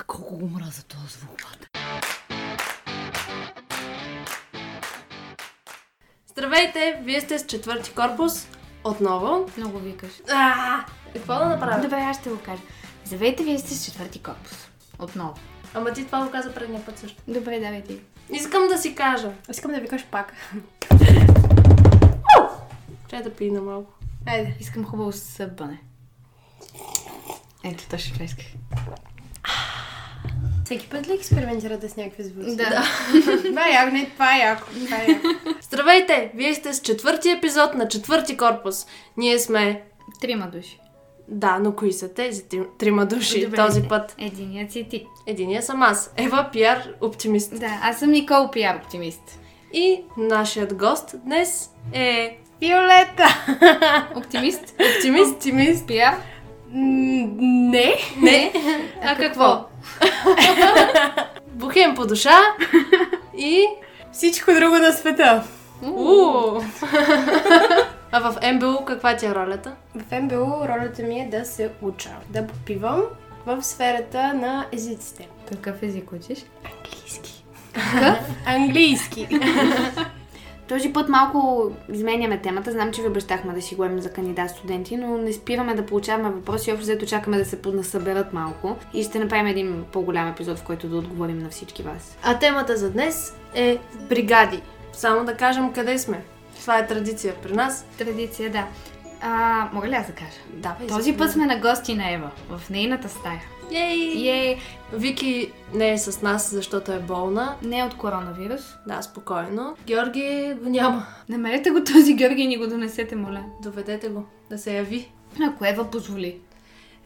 А колко го мраза този звук. Здравейте, вие сте с четвърти корпус. Отново. Много викаш. А, какво да направя? Добре, аз ще го кажа. Здравейте, вие сте с четвърти корпус. Отново. Ама ти това го каза предния път също. Добре, давай ти. Искам да си кажа. Искам да викаш пак. Чай да пина малко. Айде. Искам хубаво събане. Ето, точно това исках. Всеки път ли експериментирате с някакви звуци? Да. Това е яко, не, това е яко. Това е яко. Здравейте, вие сте с четвърти епизод на четвърти корпус. Ние сме... Трима души. Да, но кои са тези три- трима души Добре, този път? Единият си ти. Единия съм аз, Ева Пиар, оптимист. Да, аз съм Никол Пиар оптимист. И нашият гост днес е Виолета! Оптимист? оптимист. Оптимист? Пиар? М, Не. Не, А какво? бухем по душа и... Всичко друго на света. А в МБУ каква ти е ролята? В МБУ ролята ми е да се уча, да попивам в сферата на езиците. Какъв език учиш? Английски. Английски. Този път малко изменяме темата. Знам, че ви обещахме да си говорим за кандидат студенти, но не спираме да получаваме въпроси. Общо взето чакаме да се поднасъберат малко и ще направим един по-голям епизод, в който да отговорим на всички вас. А темата за днес е бригади. Само да кажем къде сме. Това е традиция при нас. Традиция, да. А, мога ли аз да кажа? Давай, Този път сме на гости на Ева, в нейната стая. Ей! Ей, Вики не е с нас, защото е болна. не от коронавирус. Да, спокойно. Георги го няма. Намерете го този Георги и ни го донесете, моля. Доведете го да се яви. Ако Ева позволи.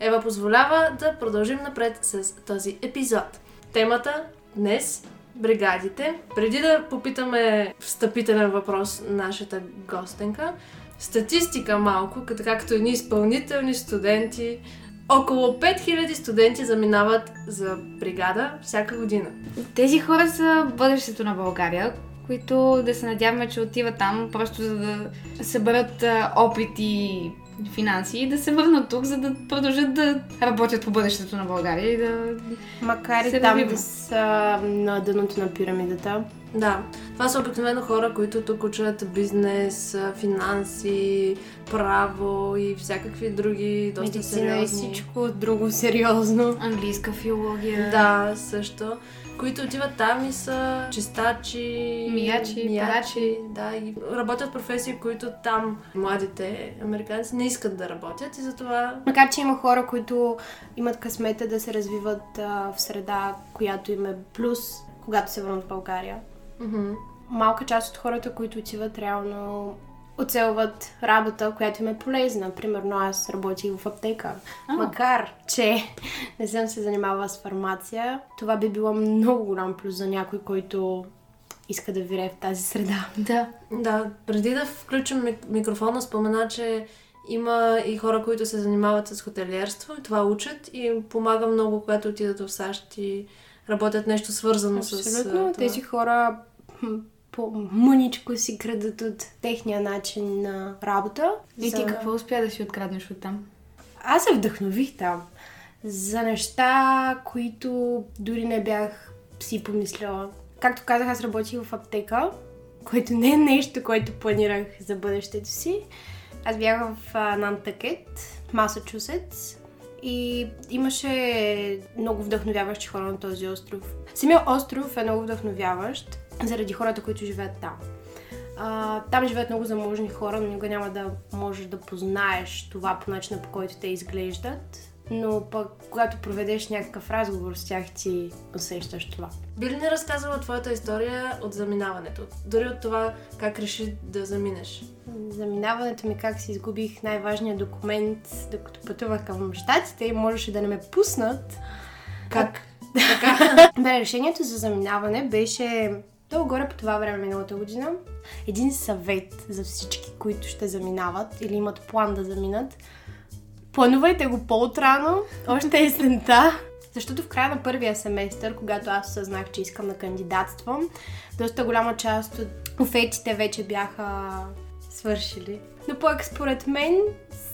Ева позволява да продължим напред с този епизод. Темата днес бригадите. Преди да попитаме встъпителен въпрос нашата гостенка, статистика малко, като както едни изпълнителни студенти. Около 5000 студенти заминават за бригада всяка година. Тези хора са бъдещето на България, които да се надяваме, че отиват там просто за да съберат опит и финанси и да се върнат тук, за да продължат да работят по бъдещето на България и да... Макар Се и там да са на дъното на пирамидата. Да, това са обикновено хора, които тук учат бизнес, финанси, право и всякакви други доста Медицина и сериозни. всичко друго сериозно. Английска филология. Да, също. Които отиват там и са чистачи, Миячи, перачи. Да, и работят професии, които там младите американци не искат да работят и затова Макар, че има хора, които имат късмета да се развиват а, в среда, която им е плюс, когато се върнат в България. мгм, Малка част от хората, които отиват реално оцелват работа, която им е полезна. Примерно аз работих в аптека. А. Макар, че не съм се занимавала с фармация, това би било много голям плюс за някой, който иска да вирее в тази среда. Да. Да, преди да включим мик- микрофона, спомена, че има и хора, които се занимават с хотелиерство и това учат и помага много, когато отидат в САЩ и работят нещо свързано с а, Абсолютно. Тези хора по-мъничко си крадат от техния начин на работа. И ти За- какво успя да си откраднеш от там? Аз се вдъхнових там за неща, които дори не бях си помисляла. Както казах, аз работих в аптека, което не е нещо, което планирах за бъдещето си. Аз бях в Нантакет, Масачусетс и имаше много вдъхновяващи хора на този остров. Самия остров е много вдъхновяващ заради хората, които живеят там. А, там живеят много заможни хора, но никога няма да можеш да познаеш това по начина по който те изглеждат. Но пък, когато проведеш някакъв разговор с тях, ти усещаш това. Би ли ни разказала твоята история от заминаването? Дори от това как реши да заминеш? Заминаването ми как си изгубих най-важният документ, докато пътувах към щатите и можеше да не ме пуснат. Как? Бе, решението за заминаване беше долу-горе по това време миналата година. Един съвет за всички, които ще заминават или имат план да заминат. Планувайте го по-отрано, още есента. Защото в края на първия семестър, когато аз осъзнах, че искам да кандидатствам, доста голяма част от офертите вече бяха свършили. Но пък според мен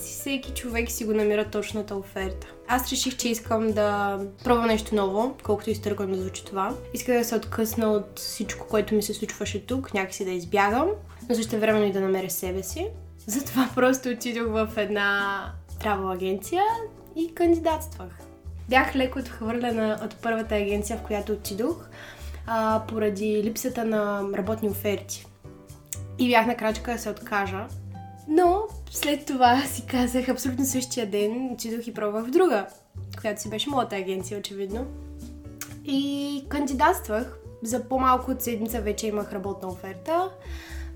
всеки човек си го намира точната оферта. Аз реших, че искам да пробвам нещо ново, колкото изтърквам да звучи това. Исках да се откъсна от всичко, което ми се случваше тук, някакси да избягам, но също времено и да намеря себе си. Затова просто отидох в една трава агенция и кандидатствах. Бях леко отхвърлена от първата агенция, в която отидох, а, поради липсата на работни оферти. И бях на крачка да се откажа. Но след това си казах абсолютно същия ден, отидох и пробвах в друга, която си беше моята агенция, очевидно. И кандидатствах. За по-малко от седмица вече имах работна оферта.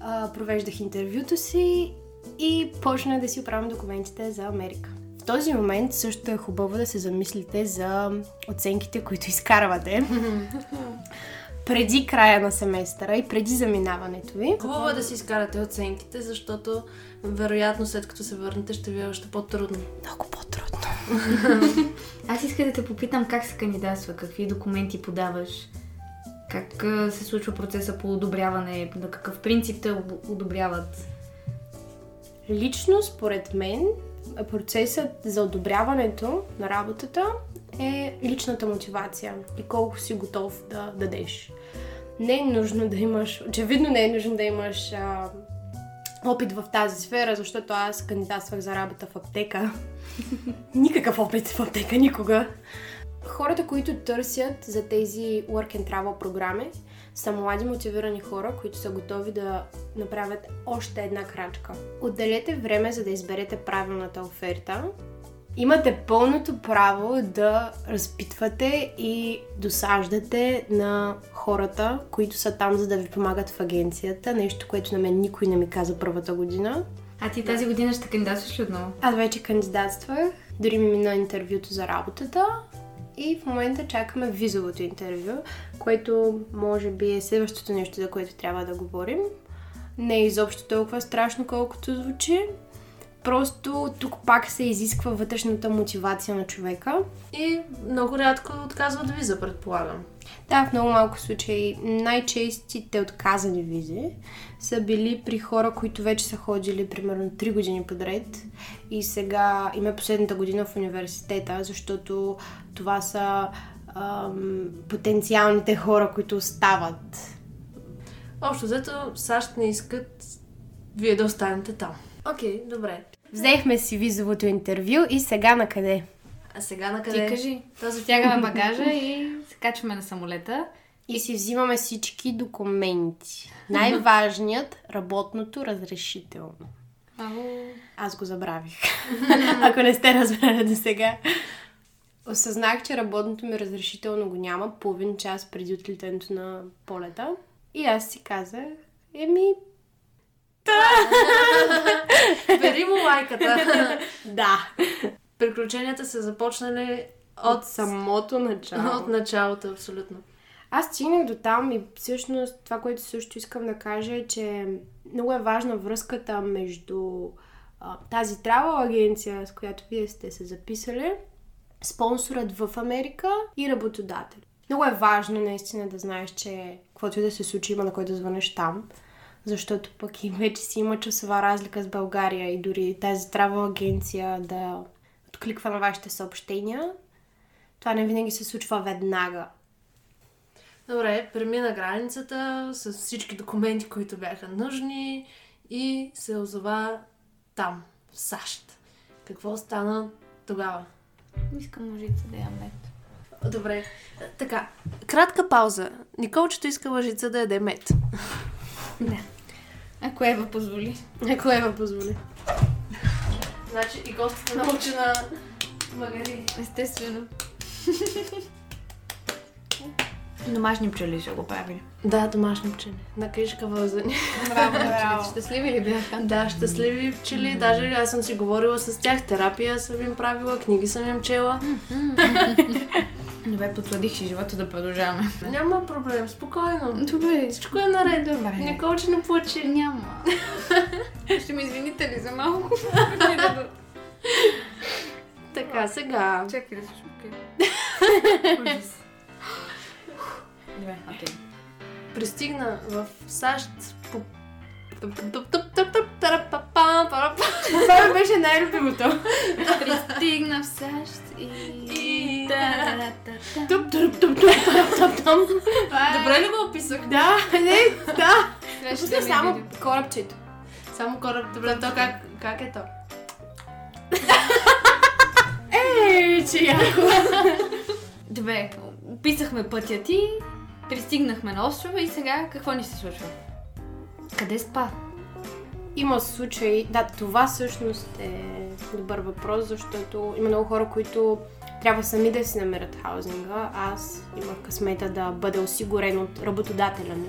А, провеждах интервюто си и почнах да си оправям документите за Америка. В този момент също е хубаво да се замислите за оценките, които изкарвате преди края на семестъра и преди заминаването ви. Хубаво е да си изкарате оценките, защото вероятно след като се върнете ще ви е още по-трудно. Много по-трудно. Аз искам да те попитам как се кандидатства, какви документи подаваш, как се случва процеса по одобряване, на какъв принцип те об- одобряват. Лично, според мен, процесът за одобряването на работата е личната мотивация и колко си готов да дадеш. Не е нужно да имаш, очевидно не е нужно да имаш а, опит в тази сфера, защото аз кандидатствах за работа в аптека. Никакъв опит в аптека, никога. Хората, които търсят за тези Work and Travel програми, са млади мотивирани хора, които са готови да направят още една крачка. Отделете време, за да изберете правилната оферта. Имате пълното право да разпитвате и досаждате на хората, които са там, за да ви помагат в агенцията. Нещо, което на мен никой не ми каза първата година. А ти тази година ще кандидатстваш ли отново? Аз вече кандидатствах, дори ми мина интервюто за работата и в момента чакаме визовото интервю, което може би е следващото нещо, за което трябва да говорим. Не е изобщо толкова страшно, колкото звучи. Просто тук пак се изисква вътрешната мотивация на човека. И много рядко отказват виза, предполагам. Да, в много малко случаи най-честите отказани визи са били при хора, които вече са ходили примерно 3 години подред и сега им е последната година в университета, защото това са ам, потенциалните хора, които остават. Общо взето, САЩ не искат вие да останете там. Окей, добре. Взехме си визовото интервю и сега на къде? А сега на Ти къде? кажи. Този Затягаме багажа и качваме на самолета. И си взимаме всички документи. Най-важният работното разрешително. Аз го забравих. Ако не сте разбрали до сега. Осъзнах, че работното ми разрешително го няма половин час преди отлитането на полета. И аз си казах, еми, Бери му лайката. да. Приключенията са започнали От от, самото начало. от началото, абсолютно. Аз стигнах до там и всъщност това, което също искам да кажа е, че много е важна връзката между а, тази трава агенция, с която вие сте се записали, спонсорът в Америка и работодател. Много е важно наистина да знаеш, че каквото и да се случи, има на кой да звънеш там, защото пък и вече си има часова разлика с България и дори тази трава агенция да откликва на вашите съобщения. Това не винаги се случва веднага. Добре, премина границата с всички документи, които бяха нужни и се озова там, в САЩ. Какво стана тогава? Искам ножица да я мед. Добре, така, кратка пауза. Николчето иска лъжица да яде мед. Да. Ако Ева позволи. Ако Ева позволи. Значи и гостата научи на магари. Естествено. Домашни пчели ще го правили. Да, домашни пчели. На кришка вълзани. Браво, браво. Щастливи ли бяха? Да, щастливи пчели. Даже аз съм си говорила с тях. Терапия съм им правила, книги съм им чела. Добре, потвърдих си живота да продължаваме. Няма проблем, спокойно. Добре. Всичко е наред. Добре. Николче не плачи. Няма. Ще ме извините ли за малко? Така, сега. Чакай да се шукай. Добре, окей. Пристигна в САЩ по. Това ми беше най-любимото. Пристигна в САЩ и... Добре ли го описах? Да, не, да. Ми само корабчето. Само кораб. Добре, то как, как е то? Че яко. Добре, описахме пътя ти, пристигнахме на острова и сега какво ни се случва? Къде спа? Има случаи, да, това всъщност е добър въпрос, защото има много хора, които трябва сами да си намерят хаузинга. Аз имах късмета да бъде осигурен от работодателя ми.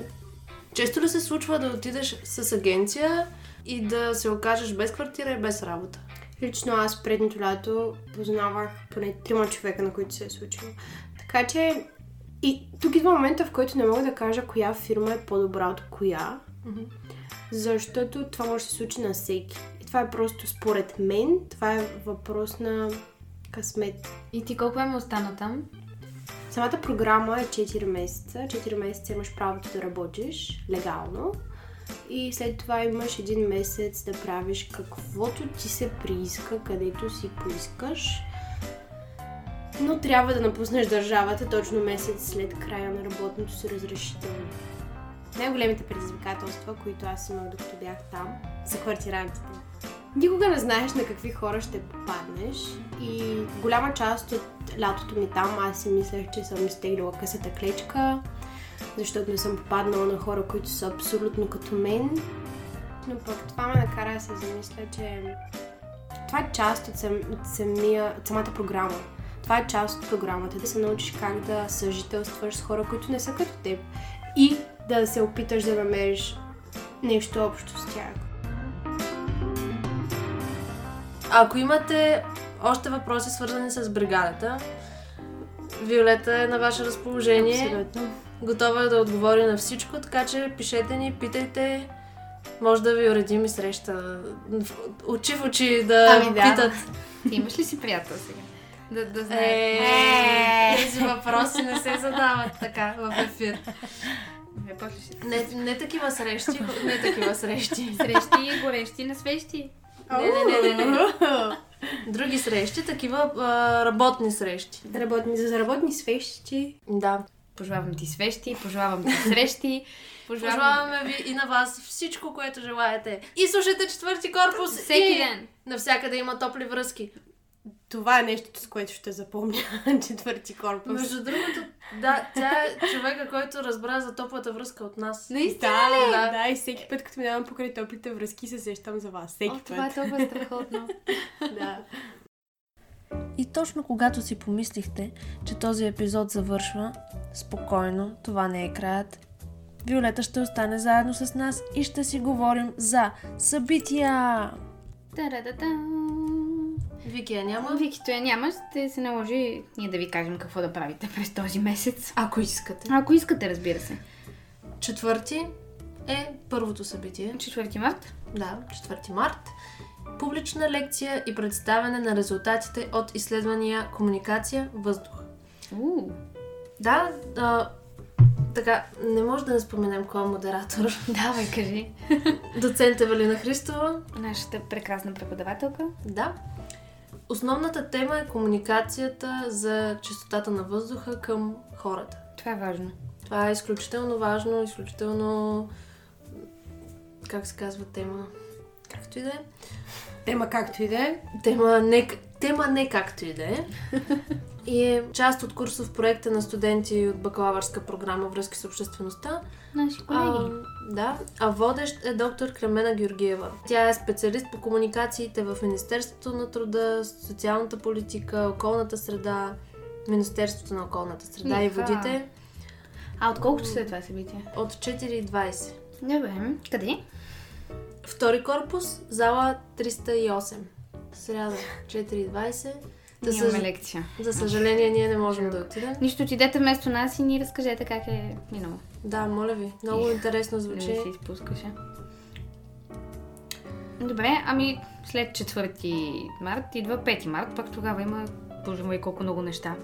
Често ли се случва да отидеш с агенция и да се окажеш без квартира и без работа? Лично аз предното лято познавах поне трима човека, на които се е случило. Така че и тук идва момента, в който не мога да кажа коя фирма е по-добра от коя, защото това може да се случи на всеки. И това е просто според мен, това е въпрос на късмет. И ти колко време остана там? Самата програма е 4 месеца. 4 месеца имаш правото да работиш легално. И след това имаш един месец да правиш каквото ти се прииска, където си поискаш. Но трябва да напуснеш държавата точно месец след края на работното си разрешително. Най-големите предизвикателства, които аз имах докато бях там, са квартирантите. Никога не знаеш на какви хора ще попаднеш и голяма част от лятото ми там аз си мислех, че съм изтеглила късата клечка, защото не съм попаднала на хора, които са абсолютно като мен. Но пък това ме накара да се замисля, че това е част от, сам, от, самия, от самата програма. Това е част от програмата, да се научиш как да съжителстваш с хора, които не са като теб и да се опиташ да намериш нещо общо с тях. Ако имате още въпроси свързани с бригадата, Виолета е на ваше разположение. Абсолютно. Готова е да отговори на всичко, така че пишете ни, питайте. Може да ви уредим и среща. Очи в очи да, Ами да. питат. Ти имаш ли си приятел сега? Да, да знае. Е, тези въпроси не се задават така в ефир. Не, не такива срещи, не такива срещи. Срещи, горещи, на свещи. Не, не, не, не, не. Други срещи, такива а, работни срещи. Работни, за работни свещи. Да. Пожелавам ти свещи, пожелавам ти срещи, пожелавам Пожелаваме ви и на вас всичко, което желаете. И слушайте четвърти корпус. всеки и ден. Навсякъде има топли връзки. Това е нещото, с което ще запомня четвърти корпус. Между другото, да, тя е човека, който разбра за топлата връзка от нас. Наистина Да, ли? да, да, и всеки път, като минавам покрай топлите връзки, се сещам за вас. Всеки О, път. това е толкова страхотно. Да. И точно когато си помислихте, че този епизод завършва, спокойно, това не е краят. Виолета ще остане заедно с нас и ще си говорим за събития. Та-ра-да-да. Вики я няма. Викито я няма, ще се наложи ние да ви кажем какво да правите през този месец. Ако искате. Ако искате, разбира се. Четвърти е първото събитие. 4 март. Да, 4 март. Публична лекция и представяне на резултатите от изследвания комуникация въздух. Уу. Да, а, така, не може да не споменем кой е модератор. Давай, кажи. Доцент Евелина Христова. Нашата прекрасна преподавателка. Да. Основната тема е комуникацията за чистотата на въздуха към хората. Това е важно. Това е изключително важно, изключително... Как се казва тема? Както и да е. Тема както и да е. Тема не, тема не както и да е. И е част от курсов проекта на студенти от бакалавърска програма Връзки с обществеността. Наши колеги. А, да, а водещ е доктор Кремена Георгиева. Тя е специалист по комуникациите в Министерството на труда, социалната политика, околната среда, Министерството на околната среда и Иха. водите А от колко часа е това събитие? от 4.20. Добре. Къде? Втори корпус, зала 308. Сряда, 4.20. За, Нямаме съж... лекция. За съжаление, ние не можем да отидем. Нищо, отидете вместо нас и ни разкажете как е минало. Да, моля ви. Много интересно Не звучи. се изпускаше. Добре, ами след 4 март идва 5 март, пак тогава има, боже мой, колко много неща.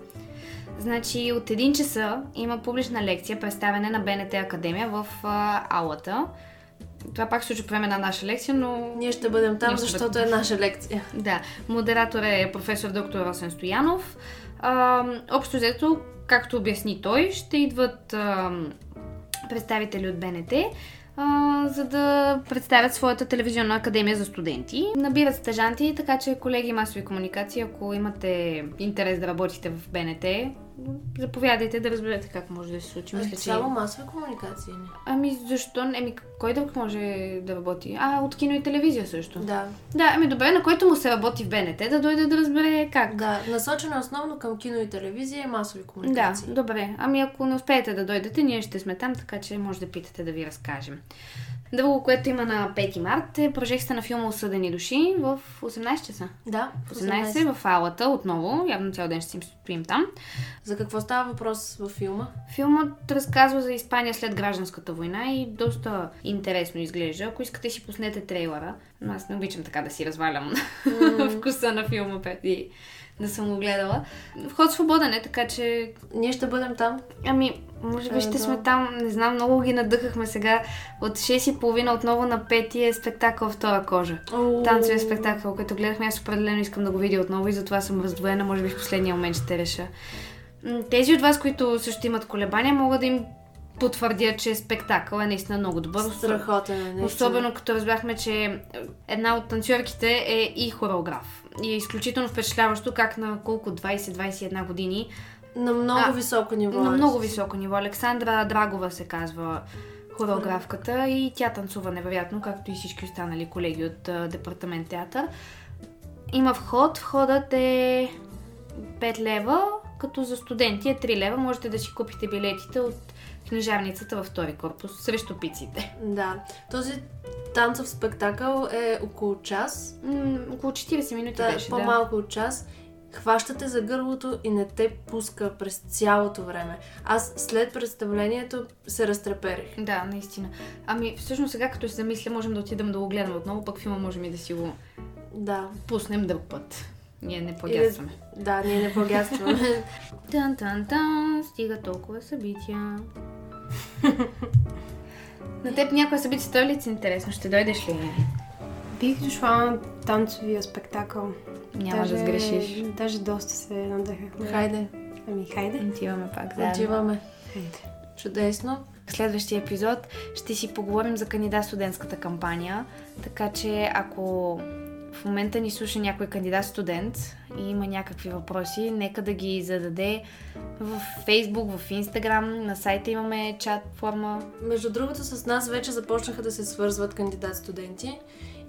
Значи от 1 часа има публична лекция, представяне на БНТ Академия в а, аулата. Това пак се случва по време на наша лекция, но... Ние ще бъдем там, ще защото бъдем. е наша лекция. Да, модератор е професор доктор Росен Стоянов. А, общо взето, както обясни той, ще идват а, представители от БНТ, а, за да представят своята телевизионна академия за студенти. Набират стажанти, така че колеги масови комуникации, ако имате интерес да работите в БНТ, заповядайте да разберете как може да се случи. Мисля, че... Само масови комуникации не. Ами защо? Еми, кой друг може да работи? А, от кино и телевизия също. Да. Да, ами добре, на който му се работи в БНТ, да дойде да разбере как. Да, насочено е основно към кино и телевизия и масови Да, комуникации. добре. Ами ако не успеете да дойдете, ние ще сме там, така че може да питате да ви разкажем. Друго, което има на 5 март е прожекцията на филма Осъдени души в 18 часа. Да, В 18 в алата отново, явно цял ден ще си стоим там. За какво става въпрос във филма? Филмът разказва за Испания след гражданската война и доста интересно изглежда. Ако искате си пуснете трейлера, но аз не обичам така да си развалям вкуса на филма преди да съм го гледала. Вход свободен е, така че Ние ще бъдем там. Ами, може би Е, ще да. сме там, не знам, много ги надъхахме сега. От 6.30 отново на 5 е спектакъл Втора кожа. Танцовия спектакъл, който гледахме, аз определено искам да го видя отново и затова съм раздвоена, може би в последния момент ще реша. Тези от вас, които също имат колебания, мога да им потвърдя, че спектакъл е наистина много добър. Страхотен е, наистина. Особено като разбрахме, че една от танцорките е и хореограф. И е изключително впечатляващо как на колко 20-21 години На много А, високо ниво. на е. много високо ниво. Александра Драгова се казва хореографката и тя танцува невероятно, както и всички останали колеги от а, департамент театър. Има вход. Входът е 5 лева, като за студенти е 3 лева. Можете да си купите билетите от книжарницата във втори корпус срещу пиците. Да. Този танцов спектакъл е около час. М, около 40 минути Да, беше, да. по-малко от час. Хващате за гърлото и не те пуска през цялото време. Аз след представлението се разтреперих. Да, наистина. Ами, всъщност сега като се замисля, можем да отидем да го гледаме отново, пък филма можем и да си го Да. пуснем друг път. Ние не плагястваме. Да, ние не плагястваме. Тан, тан, тан, стига толкова събития. На теб някоя събитие стои ли ти интересно? Ще дойдеш ли? Бих дошла на танцовия спектакъл. Няма да сгрешиш. Даже доста се надъхахме. Хайде, Ами, хайде. Отиваме пак заедно. отиваме. Хайде. Чудесно. В следващия епизод ще си поговорим за кандидат студентската кампания, така че ако в момента ни слуша някой кандидат студент и има някакви въпроси, нека да ги зададе в Facebook, в Instagram, на сайта имаме чат форма. Между другото, с нас вече започнаха да се свързват кандидат студенти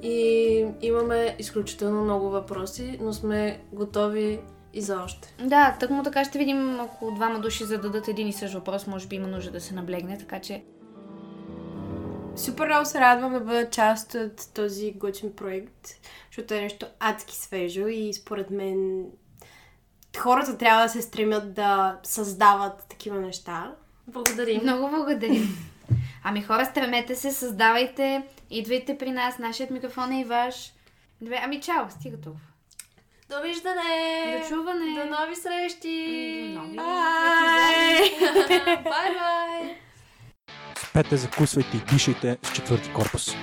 и имаме изключително много въпроси, но сме готови и за още. Да, тъкмо така ще видим, ако двама души зададат един и същ въпрос, може би има нужда да се наблегне, така че Супер много се радвам да бъда част от този готин проект, защото е нещо адски свежо и според мен хората трябва да се стремят да създават такива неща. Благодарим. много благодарим. Ами хора, стремете се, създавайте, идвайте при нас, нашият микрофон е и ваш. Добре, ами чао, стига толкова. Довиждане! До чуване! До нови срещи! До нови Бай-бай! Спете, закусвайте и дишайте с четвърти корпус.